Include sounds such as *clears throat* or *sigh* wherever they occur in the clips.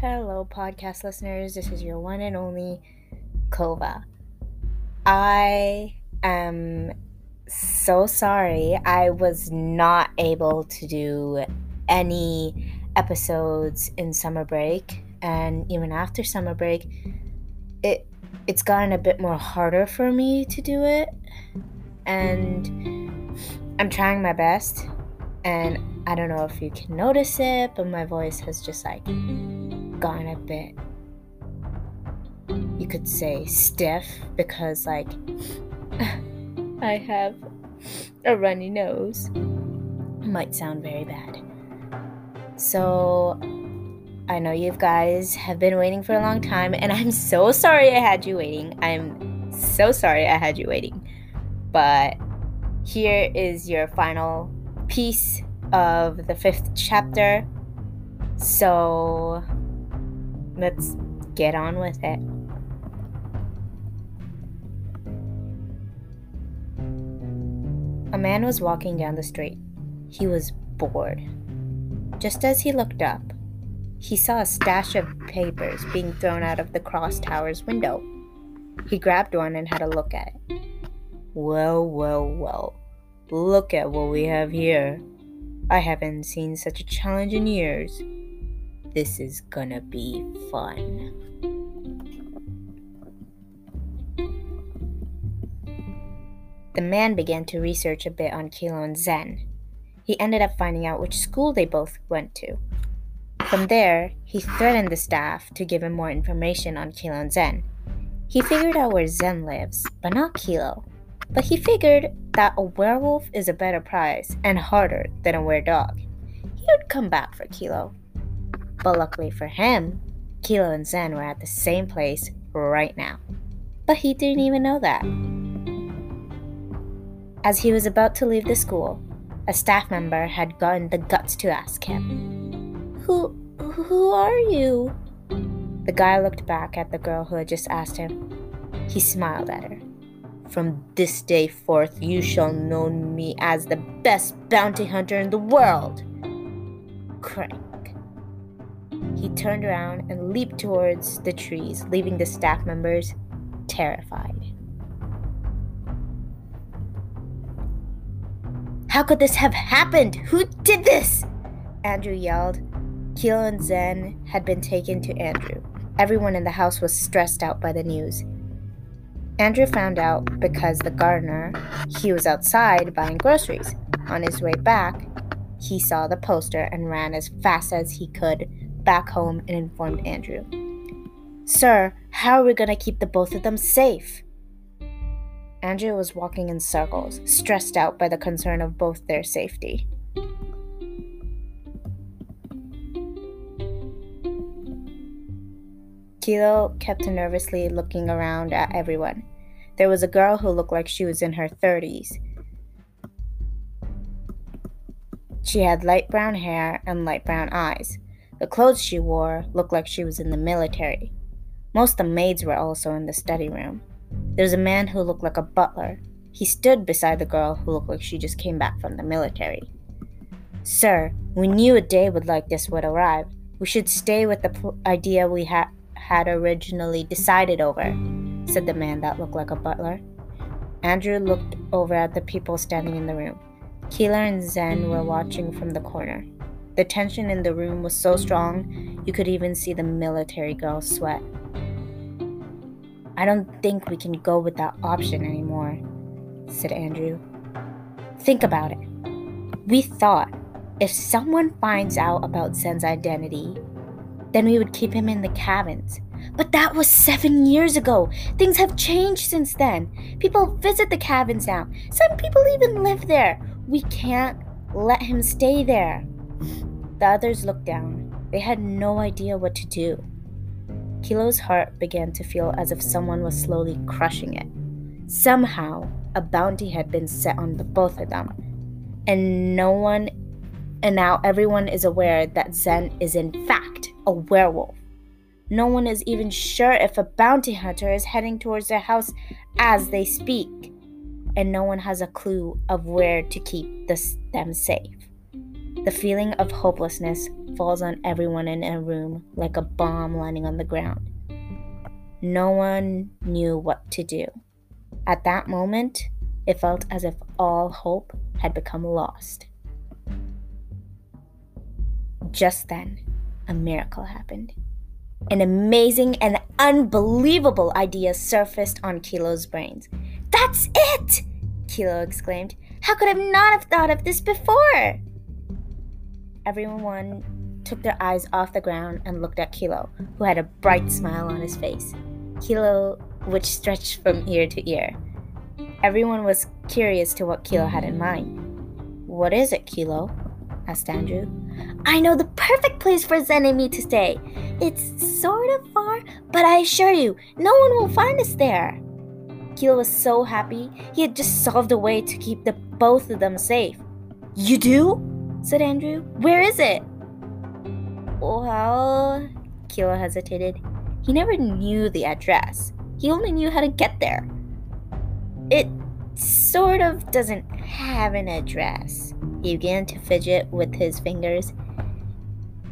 Hello, podcast listeners. This is your one and only Kova. I am so sorry. I was not able to do any episodes in summer break, and even after summer break, it it's gotten a bit more harder for me to do it, and I'm trying my best. And I don't know if you can notice it, but my voice has just like gone a bit, you could say, stiff because, like, *laughs* I have a runny nose. Might sound very bad. So, I know you guys have been waiting for a long time, and I'm so sorry I had you waiting. I'm so sorry I had you waiting. But here is your final piece of the fifth chapter. So, let's get on with it. A man was walking down the street. He was bored. Just as he looked up, he saw a stash of papers being thrown out of the cross tower's window. He grabbed one and had a look at it. Well, well, well. Look at what we have here. I haven't seen such a challenge in years. This is gonna be fun. The man began to research a bit on Kilo and Zen. He ended up finding out which school they both went to. From there, he threatened the staff to give him more information on Kilo and Zen. He figured out where Zen lives, but not Kilo. But he figured that a werewolf is a better prize and harder than a were dog. He would come back for Kilo. But luckily for him, Kilo and Zen were at the same place right now. But he didn't even know that. As he was about to leave the school, a staff member had gotten the guts to ask him, Who who are you? The guy looked back at the girl who had just asked him. He smiled at her. From this day forth, you shall know me as the best bounty hunter in the world. Crank. He turned around and leaped towards the trees, leaving the staff members terrified. How could this have happened? Who did this? Andrew yelled. Kilo and Zen had been taken to Andrew. Everyone in the house was stressed out by the news. Andrew found out because the gardener, he was outside buying groceries. On his way back, he saw the poster and ran as fast as he could back home and informed Andrew. Sir, how are we going to keep the both of them safe? Andrew was walking in circles, stressed out by the concern of both their safety. Kilo kept nervously looking around at everyone. There was a girl who looked like she was in her 30s. She had light brown hair and light brown eyes. The clothes she wore looked like she was in the military. Most of the maids were also in the study room. There was a man who looked like a butler. He stood beside the girl who looked like she just came back from the military. Sir, we knew a day would like this would arrive. We should stay with the pl- idea we ha- had originally decided over, said the man that looked like a butler. Andrew looked over at the people standing in the room. Kilo and Zen were watching from the corner. The tension in the room was so strong, you could even see the military girl sweat. I don't think we can go with that option anymore, said Andrew. Think about it. We thought if someone finds out about Zen's identity, then we would keep him in the cabins. But that was seven years ago. Things have changed since then. People visit the cabins now. Some people even live there. We can't let him stay there. The others looked down. They had no idea what to do. Kilo's heart began to feel as if someone was slowly crushing it. Somehow, a bounty had been set on the both of them, and no one, and now everyone is aware that Zen is in fact a werewolf. No one is even sure if a bounty hunter is heading towards their house as they speak, and no one has a clue of where to keep this, them safe. The feeling of hopelessness falls on everyone in a room like a bomb landing on the ground. No one knew what to do. At that moment, it felt as if all hope had become lost. Just then, a miracle happened. An amazing and unbelievable idea surfaced on Kilo's brains. That's it! Kilo exclaimed. How could I not have thought of this before? Everyone took their eyes off the ground and looked at Kilo, who had a bright smile on his face. Kilo, which stretched from ear to ear. Everyone was curious to what Kilo had in mind. What is it, Kilo? asked Andrew. I know the perfect place for Zen and me to stay. It's sort of far, but I assure you, no one will find us there. Kilo was so happy he had just solved a way to keep the both of them safe. You do? Said Andrew. Where is it? Well, Kilo hesitated. He never knew the address. He only knew how to get there. It sort of doesn't have an address. He began to fidget with his fingers.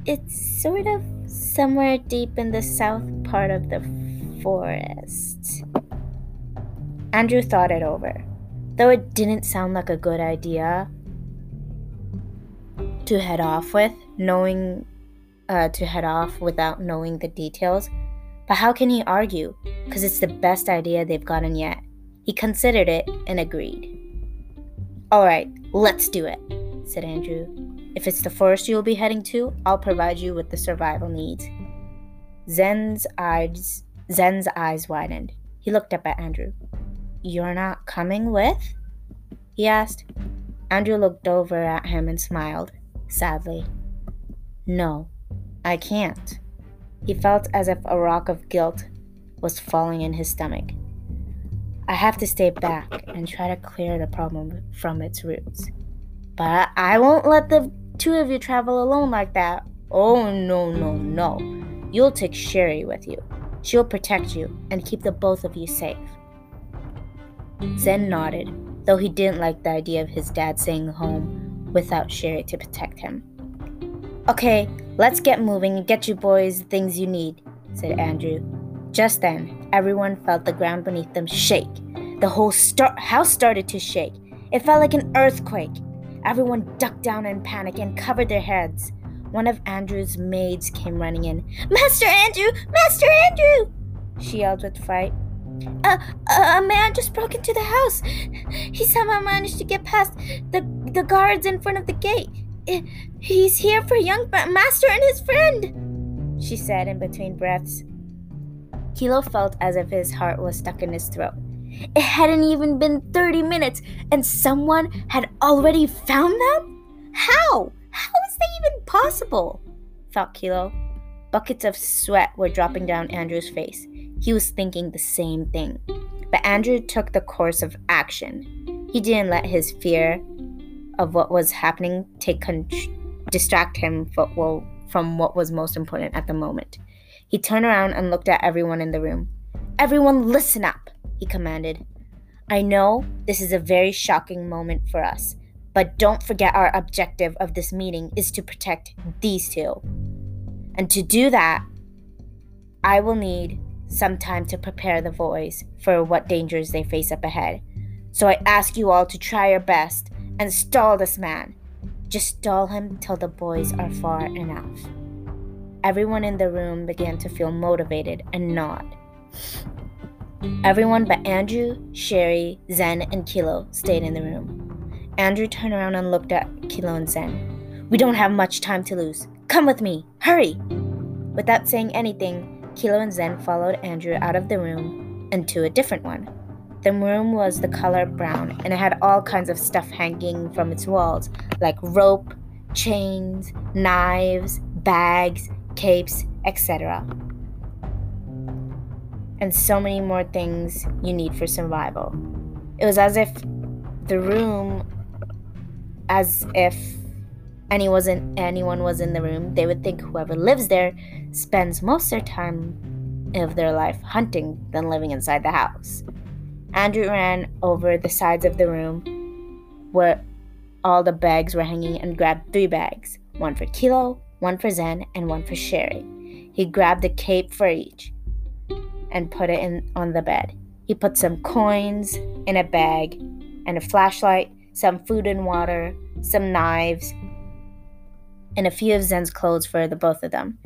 It's sort of somewhere deep in the south part of the forest. Andrew thought it over. Though it didn't sound like a good idea to head off with, knowing uh, to head off without knowing the details. But how can he argue? Because it's the best idea they've gotten yet. He considered it and agreed. All right, let's do it, said Andrew. If it's the forest you'll be heading to, I'll provide you with the survival needs. Zen's eyes Zen's eyes widened. He looked up at Andrew. You're not coming with? he asked. Andrew looked over at him and smiled, sadly. No, I can't. He felt as if a rock of guilt was falling in his stomach. I have to stay back and try to clear the problem from its roots. But I won't let the two of you travel alone like that. Oh, no, no, no. You'll take Sherry with you. She'll protect you and keep the both of you safe. Zen nodded, though he didn't like the idea of his dad staying home without Sherry to protect him. Okay, let's get moving and get you boys the things you need, said Andrew. Just then, everyone felt the ground beneath them shake. The whole star- house started to shake. It felt like an earthquake. Everyone ducked down in panic and covered their heads. One of Andrew's maids came running in. Master Andrew! Master Andrew! She yelled with fright. A, a, man just broke into the house. He somehow managed to get past the, the guards in front of the gate. Eh, he's here for young master and his friend, she said in between breaths. Kilo felt as if his heart was stuck in his throat. It hadn't even been 30 minutes, and someone had already found them? How? How is that even possible? thought Kilo. Buckets of sweat were dropping down Andrew's face. He was thinking the same thing. But Andrew took the course of action. He didn't let his fear of what was happening take con- distract him for, well, from what was most important at the moment. He turned around and looked at everyone in the room. Everyone, listen up, he commanded. I know this is a very shocking moment for us, but don't forget our objective of this meeting is to protect these two. And to do that, I will need some time to prepare the boys for what dangers they face up ahead. So I ask you all to try your best and stall this man. Just stall him till the boys are far enough. Everyone in the room began to feel motivated and nod. Everyone but Andrew, Sherry, Zen, and Kilo stayed in the room. Andrew turned around and looked at Kilo and Zen. We don't have much time to lose. Come with me. Hurry! Without saying anything, Kilo and Zen followed Andrew out of the room and to a different one. The room was the color brown and it had all kinds of stuff hanging from its walls, like rope, chains, knives, bags, capes, etc. And so many more things you need for survival. It was as if the room, as if any wasn't anyone was in the room, they would think whoever lives there spends most of their time of their life hunting than living inside the house. Andrew ran over the sides of the room where all the bags were hanging and grabbed three bags one for Kilo, one for Zen, and one for Sherry. He grabbed a cape for each and put it in on the bed. He put some coins in a bag and a flashlight, some food and water, some knives, and a few of Zen's clothes for the both of them.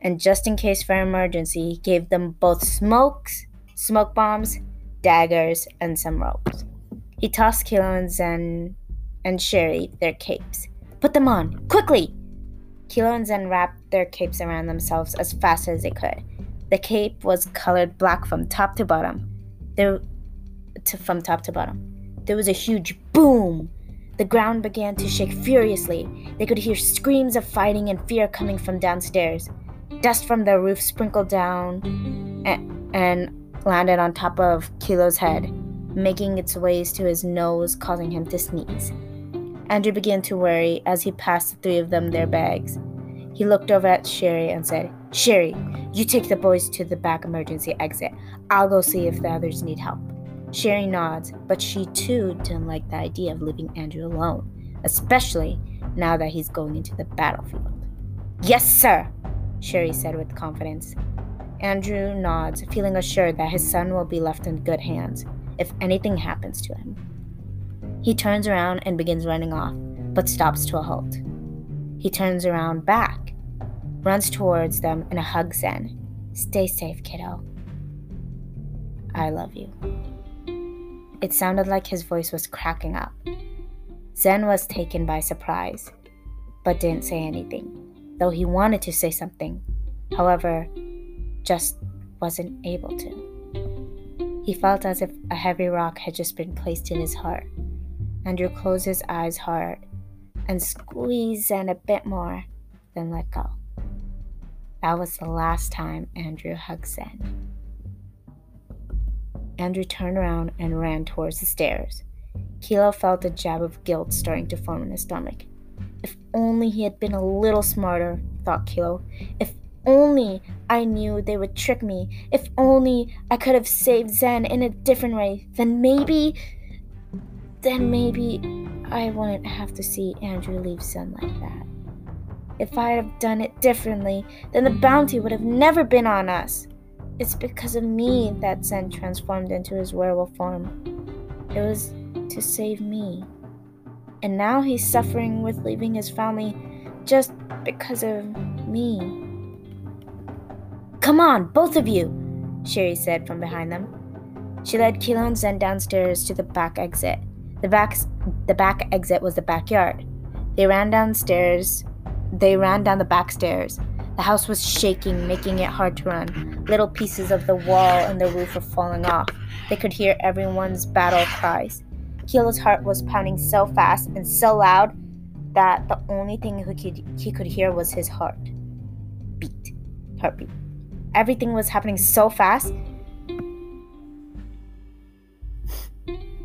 And just in case for emergency, he gave them both smokes, smoke bombs, daggers, and some ropes. He tossed Kilo and and Sherry their capes. Put them on, quickly! Kilo and Zen wrapped their capes around themselves as fast as they could. The cape was colored black from top to bottom. There, to, from top to bottom. There was a huge boom. The ground began to shake furiously. They could hear screams of fighting and fear coming from downstairs. Dust from the roof sprinkled down and, and landed on top of Kilo's head, making its ways to his nose, causing him to sneeze. Andrew began to worry as he passed the three of them their bags. He looked over at Sherry and said, Sherry, you take the boys to the back emergency exit. I'll go see if the others need help. Sherry nods, but she too didn't like the idea of leaving Andrew alone, especially now that he's going into the battlefield. Yes, sir, Sherry said with confidence. Andrew nods, feeling assured that his son will be left in good hands if anything happens to him. He turns around and begins running off, but stops to a halt. He turns around back, runs towards them, and hugs Zen. Stay safe, kiddo. I love you. It sounded like his voice was cracking up. Zen was taken by surprise, but didn't say anything, though he wanted to say something. However, just wasn't able to. He felt as if a heavy rock had just been placed in his heart. Andrew closed his eyes hard and squeezed in a bit more, then let go. That was the last time Andrew hugged Zen. Andrew turned around and ran towards the stairs. Kilo felt a jab of guilt starting to form in his stomach. If only he had been a little smarter, thought Kilo. If only I knew they would trick me. If only I could have saved Zen in a different way, then maybe then maybe I wouldn't have to see Andrew leave Zen like that. If I had done it differently, then the bounty would have never been on us. It's because of me that Zen transformed into his werewolf form. It was to save me. And now he's suffering with leaving his family just because of me. Come on, both of you, Sherry said from behind them. She led Kilo and Zen downstairs to the back exit. The back, the back exit was the backyard. They ran downstairs. They ran down the back stairs. The house was shaking, making it hard to run. Little pieces of the wall and the roof were falling off. They could hear everyone's battle cries. Kilo's heart was pounding so fast and so loud that the only thing he could, he could hear was his heart beat. Heartbeat. Everything was happening so fast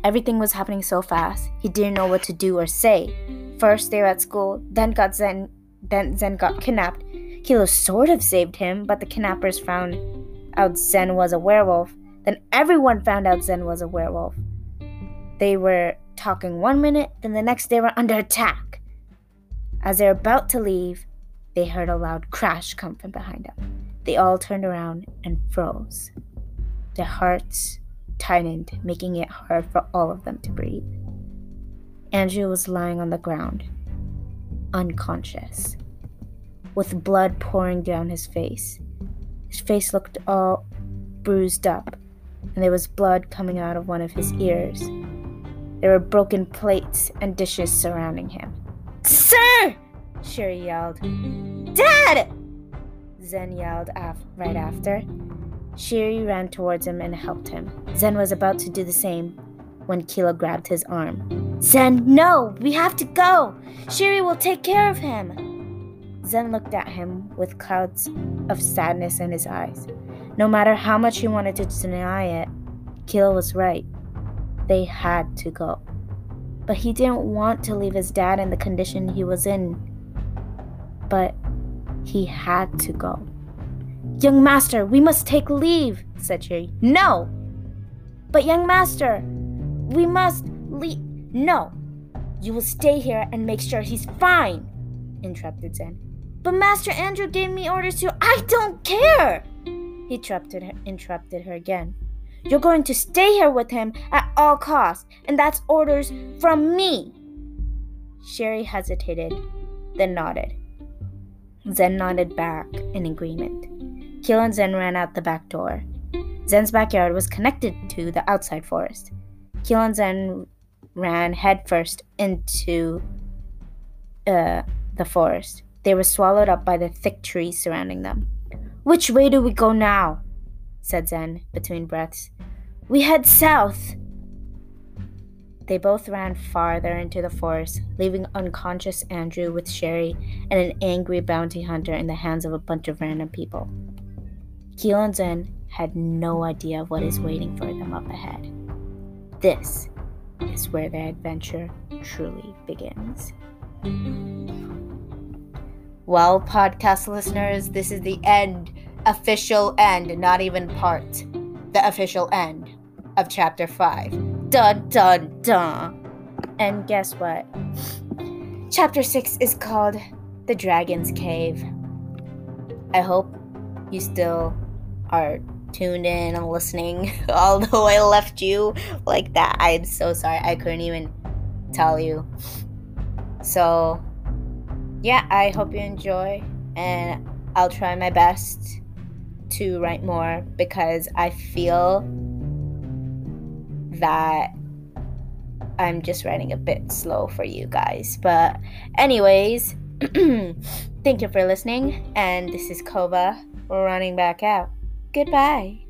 Everything was happening so fast, he didn't know what to do or say. First they were at school, then got Zen then Zen got kidnapped. Kilo sort of saved him, but the kidnappers found out Zen was a werewolf. Then everyone found out Zen was a werewolf. They were talking one minute, then the next they were under attack. As they're about to leave, they heard a loud crash come from behind them. They all turned around and froze. Their hearts tightened, making it hard for all of them to breathe. Andrew was lying on the ground, unconscious, with blood pouring down his face. His face looked all bruised up, and there was blood coming out of one of his ears. There were broken plates and dishes surrounding him. Sir! Sherry yelled. Dad! Zen yelled af- right after. Sherry ran towards him and helped him. Zen was about to do the same when Kilo grabbed his arm. Zen, no! We have to go! Sherry will take care of him! Zen looked at him with clouds of sadness in his eyes. No matter how much he wanted to deny it, Kilo was right. They had to go. But he didn't want to leave his dad in the condition he was in. But he had to go. Young master, we must take leave, said Sherry. No! But, young master, we must leave. No! You will stay here and make sure he's fine, interrupted Zen. But Master Andrew gave me orders to. I don't care! He interrupted her, interrupted her again. You're going to stay here with him at all costs, and that's orders from me. Sherry hesitated, then nodded. Zen nodded back in agreement. Keel and Zen ran out the back door. Zen's backyard was connected to the outside forest. Keel and Zen ran headfirst into uh, the forest. They were swallowed up by the thick trees surrounding them. Which way do we go now? said Zen between breaths. We head south. They both ran farther into the forest, leaving unconscious Andrew with Sherry and an angry bounty hunter in the hands of a bunch of random people. Keelan Zen had no idea what is waiting for them up ahead. This is where their adventure truly begins. Well, podcast listeners, this is the end, official end, not even part, the official end of chapter 5. Dun dun dun. And guess what? Chapter 6 is called The Dragon's Cave. I hope you still are tuned in and listening, *laughs* although I left you like that. I'm so sorry. I couldn't even tell you. So, yeah, I hope you enjoy, and I'll try my best to write more because I feel that I'm just writing a bit slow for you guys. But, anyways, *clears throat* thank you for listening, and this is Kova running back out. Goodbye.